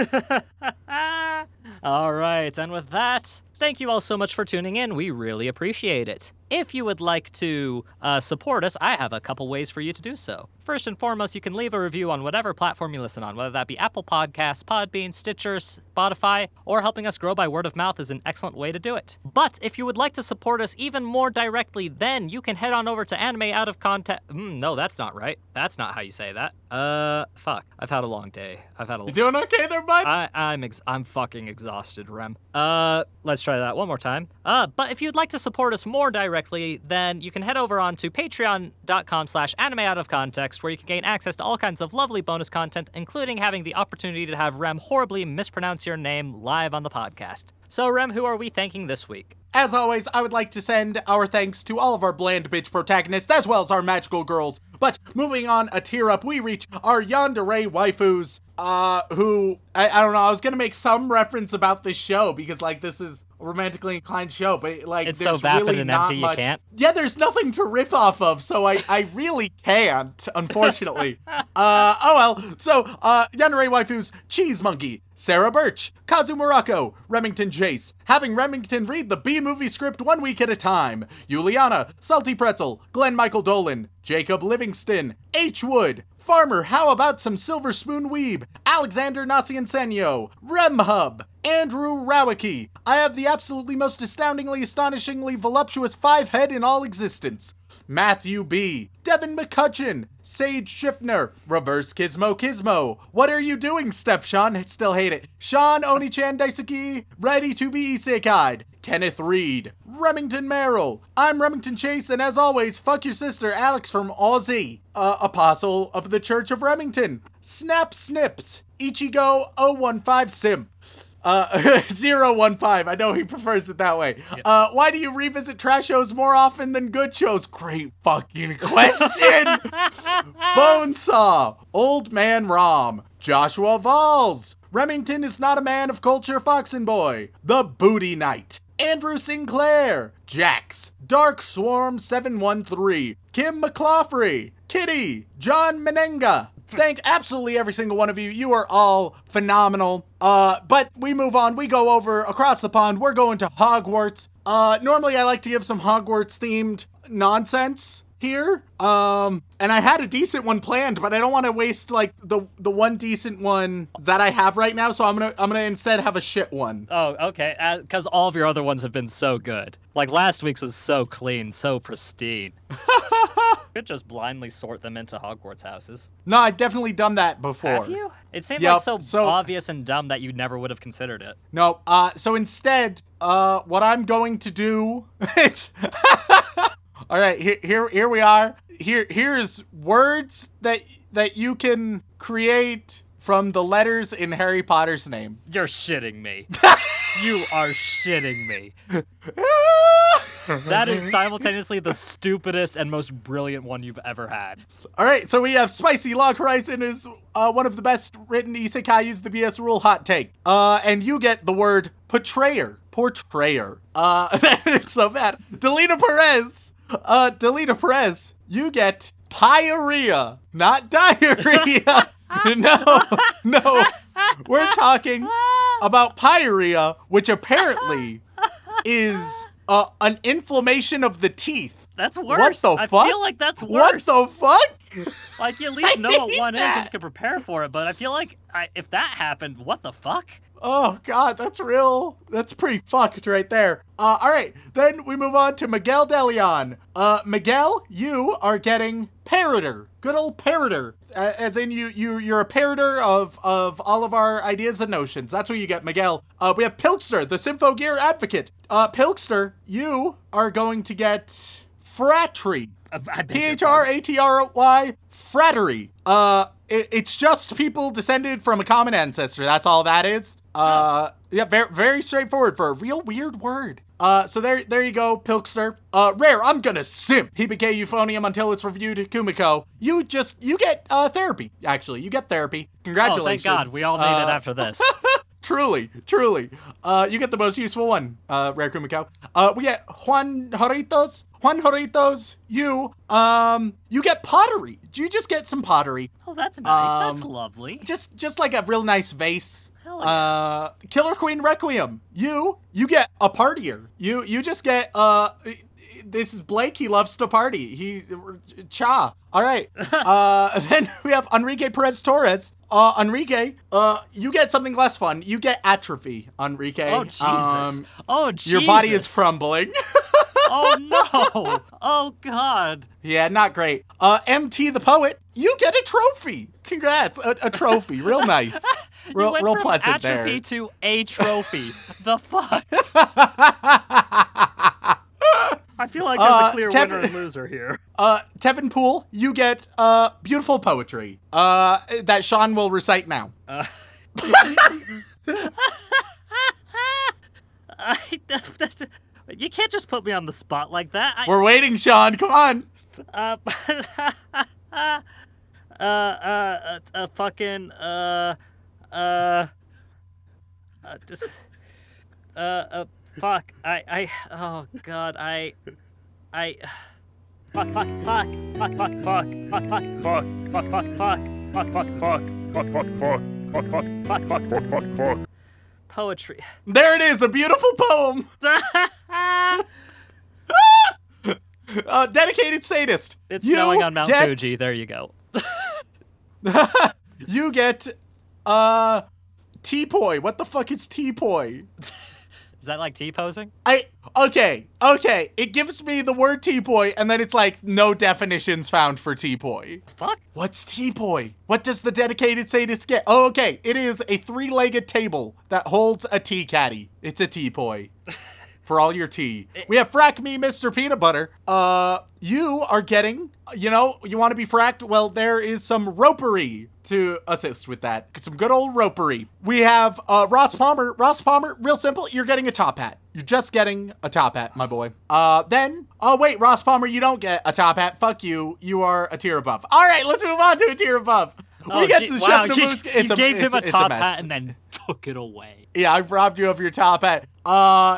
All right, and with that, thank you all so much for tuning in. We really appreciate it. If you would like to uh, support us, I have a couple ways for you to do so. First and foremost, you can leave a review on whatever platform you listen on, whether that be Apple Podcasts, Podbean, Stitcher, Spotify, or helping us grow by word of mouth is an excellent way to do it. But if you would like to support us even more directly, then you can head on over to Anime Out of Context. Mm, no, that's not right. That's not how you say that. Uh, fuck. I've had a long day. I've had a you doing okay there, bud? I, I'm ex- I'm fucking exhausted, Rem. Uh, let's try that one more time. Uh, but if you'd like to support us more directly, then you can head over on to patreon.com slash anime out of context, where you can gain access to all kinds of lovely bonus content, including having the opportunity to have Rem horribly mispronounce your name live on the podcast. So, Rem, who are we thanking this week? As always, I would like to send our thanks to all of our bland bitch protagonists as well as our magical girls. But moving on a tier up, we reach our yandere waifus, uh, who, I, I don't know, I was gonna make some reference about this show because, like, this is romantically inclined show, but, like, It's there's so vapid really and empty you much- can't? Yeah, there's nothing to riff off of, so I, I really can't, unfortunately. uh, oh well. So, uh, waifus, Cheese Monkey, Sarah Birch, Kazu Morocco, Remington Chase, having Remington read the B movie script one week at a time, Juliana, Salty Pretzel, Glenn Michael Dolan, Jacob Livingston, H. Wood, Farmer, how about some Silver Spoon Weeb, Alexander Naciensenyo, Remhub, Andrew Rowicki. I have the absolutely most astoundingly, astonishingly voluptuous five head in all existence. Matthew B. Devin McCutcheon, Sage Schiffner, Reverse Gizmo Gizmo. What are you doing, Step Sean? Still hate it. Sean Onichan Daisuke, ready to be isekai'd. Kenneth Reed, Remington Merrill. I'm Remington Chase, and as always, fuck your sister Alex from Aussie, uh, Apostle of the Church of Remington. Snap Snips, Ichigo 015 Simp. Uh, 015. I know he prefers it that way. Uh, why do you revisit trash shows more often than good shows? Great fucking question. Bonesaw, Old Man Rom, Joshua Valls. Remington is not a man of culture, Foxen Boy. The Booty Knight. Andrew Sinclair, Jax, Dark Swarm 713, Kim McClaughley, Kitty, John Menenga. Thank absolutely every single one of you. You are all phenomenal. Uh, but we move on. We go over across the pond. We're going to Hogwarts. Uh, normally I like to give some Hogwarts themed nonsense. Here. Um, and I had a decent one planned, but I don't want to waste like the the one decent one that I have right now. So I'm gonna I'm gonna instead have a shit one. Oh, okay. Because all of your other ones have been so good. Like last week's was so clean, so pristine. Could just blindly sort them into Hogwarts houses. No, I've definitely done that before. Have you? It seemed Yep, like so, so- obvious and dumb that you never would have considered it. No. Uh, so instead, uh, what I'm going to do, it's. All right, here, here, here we are. Here, here's words that that you can create from the letters in Harry Potter's name. You're shitting me. you are shitting me. That is simultaneously the stupidest and most brilliant one you've ever had. All right, so we have Spicy Log Horizon is uh, one of the best written isekai. Use the BS rule hot take. Uh, and you get the word portrayer. Portrayer. Uh, that is so bad. Delina Perez. Uh, Delina Perez. You get pyorrhea, not diarrhea. no, no. We're talking about pyorrhea, which apparently is uh, an inflammation of the teeth. That's worse. What the I fuck? feel like that's worse. What worse. the fuck? Like you at least know what one is and can prepare for it. But I feel like I, if that happened, what the fuck? Oh god, that's real. That's pretty fucked right there. Uh, all right, then we move on to Miguel Delion. Uh, Miguel, you are getting parroter. Good old parroter. As in you, you, you're a parroter of of all of our ideas and notions. That's what you get, Miguel. Uh, we have Pilkster, the Symphogear advocate. Uh, Pilkster, you are going to get phratry. P H R A T R Y I beg P your H R A T R Y frattery. Uh, it, it's just people descended from a common ancestor. That's all that is. Uh, yeah, very very straightforward for a real weird word. Uh, so there there you go, Pilkster. Uh, rare. I'm gonna simp. Hibike euphonium until it's reviewed. At Kumiko. You just you get uh therapy. Actually, you get therapy. Congratulations. Oh, thank God. We all need it Uh, after this. Truly, truly. Uh, you get the most useful one, uh, Rare Kumiko. Uh, we get Juan Joritos. Juan Joritos, you, um, you get pottery. Do you just get some pottery. Oh, that's nice. that's Um, lovely. Just, just like a real nice vase. Hell yeah. Uh, Killer Queen Requiem. You, you get a partier. You, you just get, uh, this is Blake. He loves to party. He, cha. All right. uh, then we have Enrique Perez Torres. Uh, Enrique, uh, you get something less fun. You get atrophy, Enrique. oh Jesus. Um, oh Jesus. your body is crumbling. oh no. Oh God. yeah, not great. Uh, MT the poet, you get a trophy. Congrats, a, a trophy. Real nice. Real, you went real from pleasant atrophy there. to a trophy. the fuck. I feel like there's Uh, a clear Tev- winner and loser here. Uh, Tevin Poole, you get uh beautiful poetry. Uh, that Sean will recite now. I, that's- you can't just put me on the spot like that. I, We're waiting, Sean. Come on. uh, uh, uh, uh, uh, fucking, uh, uh, uh, just, uh, uh, fuck, I, I, oh god, I, I, fuck, fuck, fuck, fuck, fuck, fuck, fuck, fuck, fuck, fuck, fuck, fuck, fuck, fuck, fuck, Fuck, fuck, fuck. Fuck, fuck, fuck, fuck, fuck, fuck, fuck. poetry. There it is, a beautiful poem. Uh, dedicated sadist. It's You snowing on Mount get- Fuji. There you go. You get uh teapoy. What the fuck is teapoy? Is that like T posing? I okay, okay. It gives me the word teapoy, and then it's like no definitions found for teapoy. Fuck. What's teapoy? What does the dedicated sadist get? Oh, okay. It is a three-legged table that holds a tea caddy. It's a teapoy. For all your tea. We have Frack Me, Mr. Peanut Butter. Uh, you are getting, you know, you want to be fracked? Well, there is some ropery to assist with that. Some good old ropery. We have uh, Ross Palmer. Ross Palmer, real simple. You're getting a top hat. You're just getting a top hat, my boy. Uh, then, oh wait, Ross Palmer, you don't get a top hat. Fuck you. You are a tier above. All right, let's move on to a tier above. Oh, we get gee- to the wow, Chef you, you a, gave him a top mess. hat and then took it away. Yeah, I've robbed you of your top hat. Uh,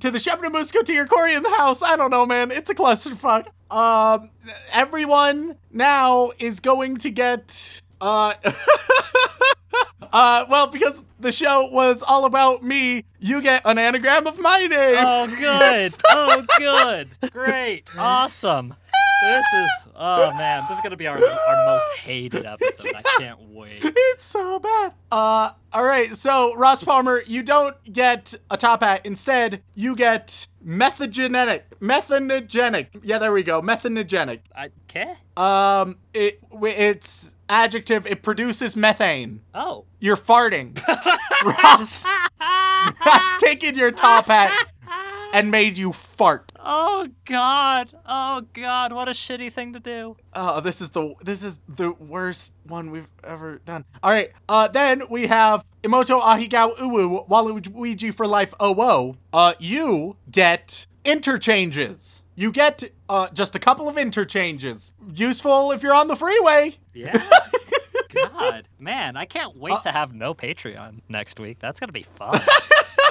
to the Namusco, to your Corey in the house. I don't know, man. It's a clusterfuck. Um, everyone now is going to get, uh, uh, well, because the show was all about me, you get an anagram of my name. Oh, good. oh, good. Great. Awesome. This is oh man, this is gonna be our our most hated episode. I can't wait. It's so bad. Uh, all right. So Ross Palmer, you don't get a top hat. Instead, you get methogenic. Methanogenic. Yeah, there we go. Methanogenic. I okay. Um, it it's adjective. It produces methane. Oh. You're farting. Ross, I've taken your top hat and made you fart. Oh god. Oh god. What a shitty thing to do. Oh, this is the this is the worst one we've ever done. All right. Uh, then we have Emoto Ahigao Uwu Waluigi for life. Oh whoa. Uh, you get interchanges. You get uh just a couple of interchanges. Useful if you're on the freeway. Yeah. God, man, I can't wait to have no Patreon next week. That's gonna be fun.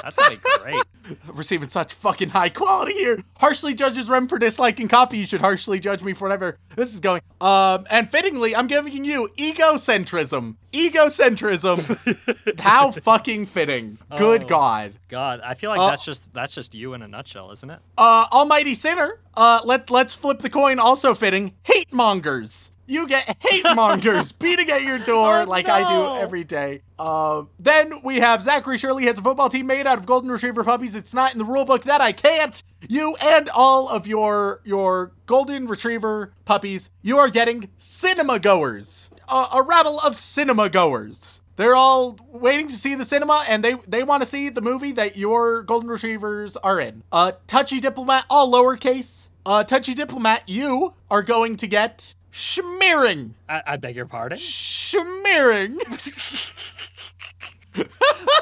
That's gonna great. Receiving such fucking high quality here. Harshly judges Rem for disliking coffee. You should harshly judge me for whatever this is going. Um, and fittingly, I'm giving you egocentrism. Egocentrism. How fucking fitting. Good Oh. God. God, I feel like Uh, that's just that's just you in a nutshell, isn't it? Uh, Almighty Sinner. Uh, let let's flip the coin. Also fitting. Hate mongers. You get hate mongers beating at your door Oh, like I do every day. Um, then we have Zachary Shirley has a football team made out of golden retriever puppies. It's not in the rule book that I can't. You and all of your your golden retriever puppies, you are getting cinema goers. Uh, a rabble of cinema goers. They're all waiting to see the cinema and they they want to see the movie that your golden retrievers are in. Uh touchy diplomat all lowercase. Uh touchy diplomat you are going to get schmearing. I, I beg your pardon. Schmearing.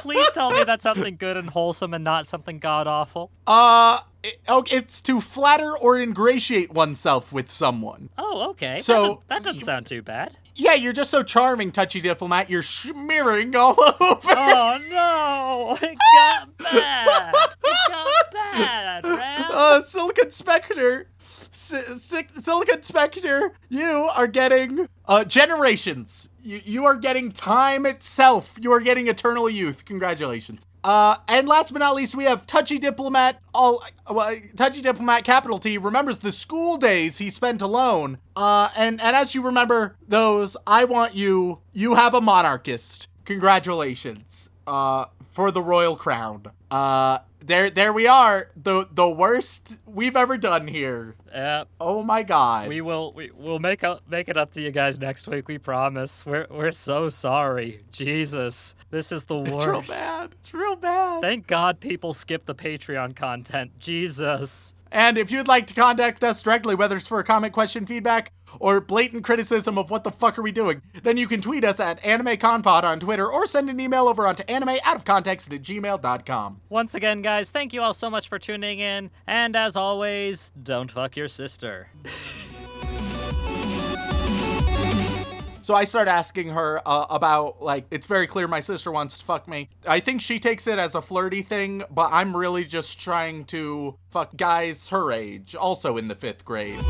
Please tell me that's something good and wholesome and not something god awful. uh it- oh, it's to flatter or ingratiate oneself with someone. Oh, okay. That So- doesn't- that doesn't sound too bad. Yeah, you're just so charming, touchy diplomat. You're smearing all over. Oh no! It got bad. It got bad, Ram. uh, Silicon Spectre, Si- Si- Silicon Spectre, you are getting uh, generations. You, you are getting time itself. You are getting eternal youth. Congratulations. Uh, and last but not least, we have Touchy Diplomat. All uh, Touchy Diplomat, capital T, remembers the school days he spent alone. Uh, and and as you remember those, I want you. You have a monarchist. Congratulations. Uh, for the royal crown. Uh, there, there we are. The the worst we've ever done here. Yeah, Oh my god. we will. We will make up make it up to you guys next week. We promise. We're we're so sorry. Jesus, this is the worst. it's real bad. It's real bad. Thank God people skip the Patreon content. Jesus. And if you'd like to contact us directly, whether it's for a comment, question, feedback, or blatant criticism of what the fuck are we doing, then you can tweet us at AnimeConPod on Twitter or send an email over onto animeoutofcontext at gmail.com. Once again, guys, thank you all so much for tuning in. And as always, don't fuck your sister. So I start asking her uh, about, like, it's very clear my sister wants to fuck me. I think she takes it as a flirty thing, but I'm really just trying to fuck guys her age, also in the fifth grade.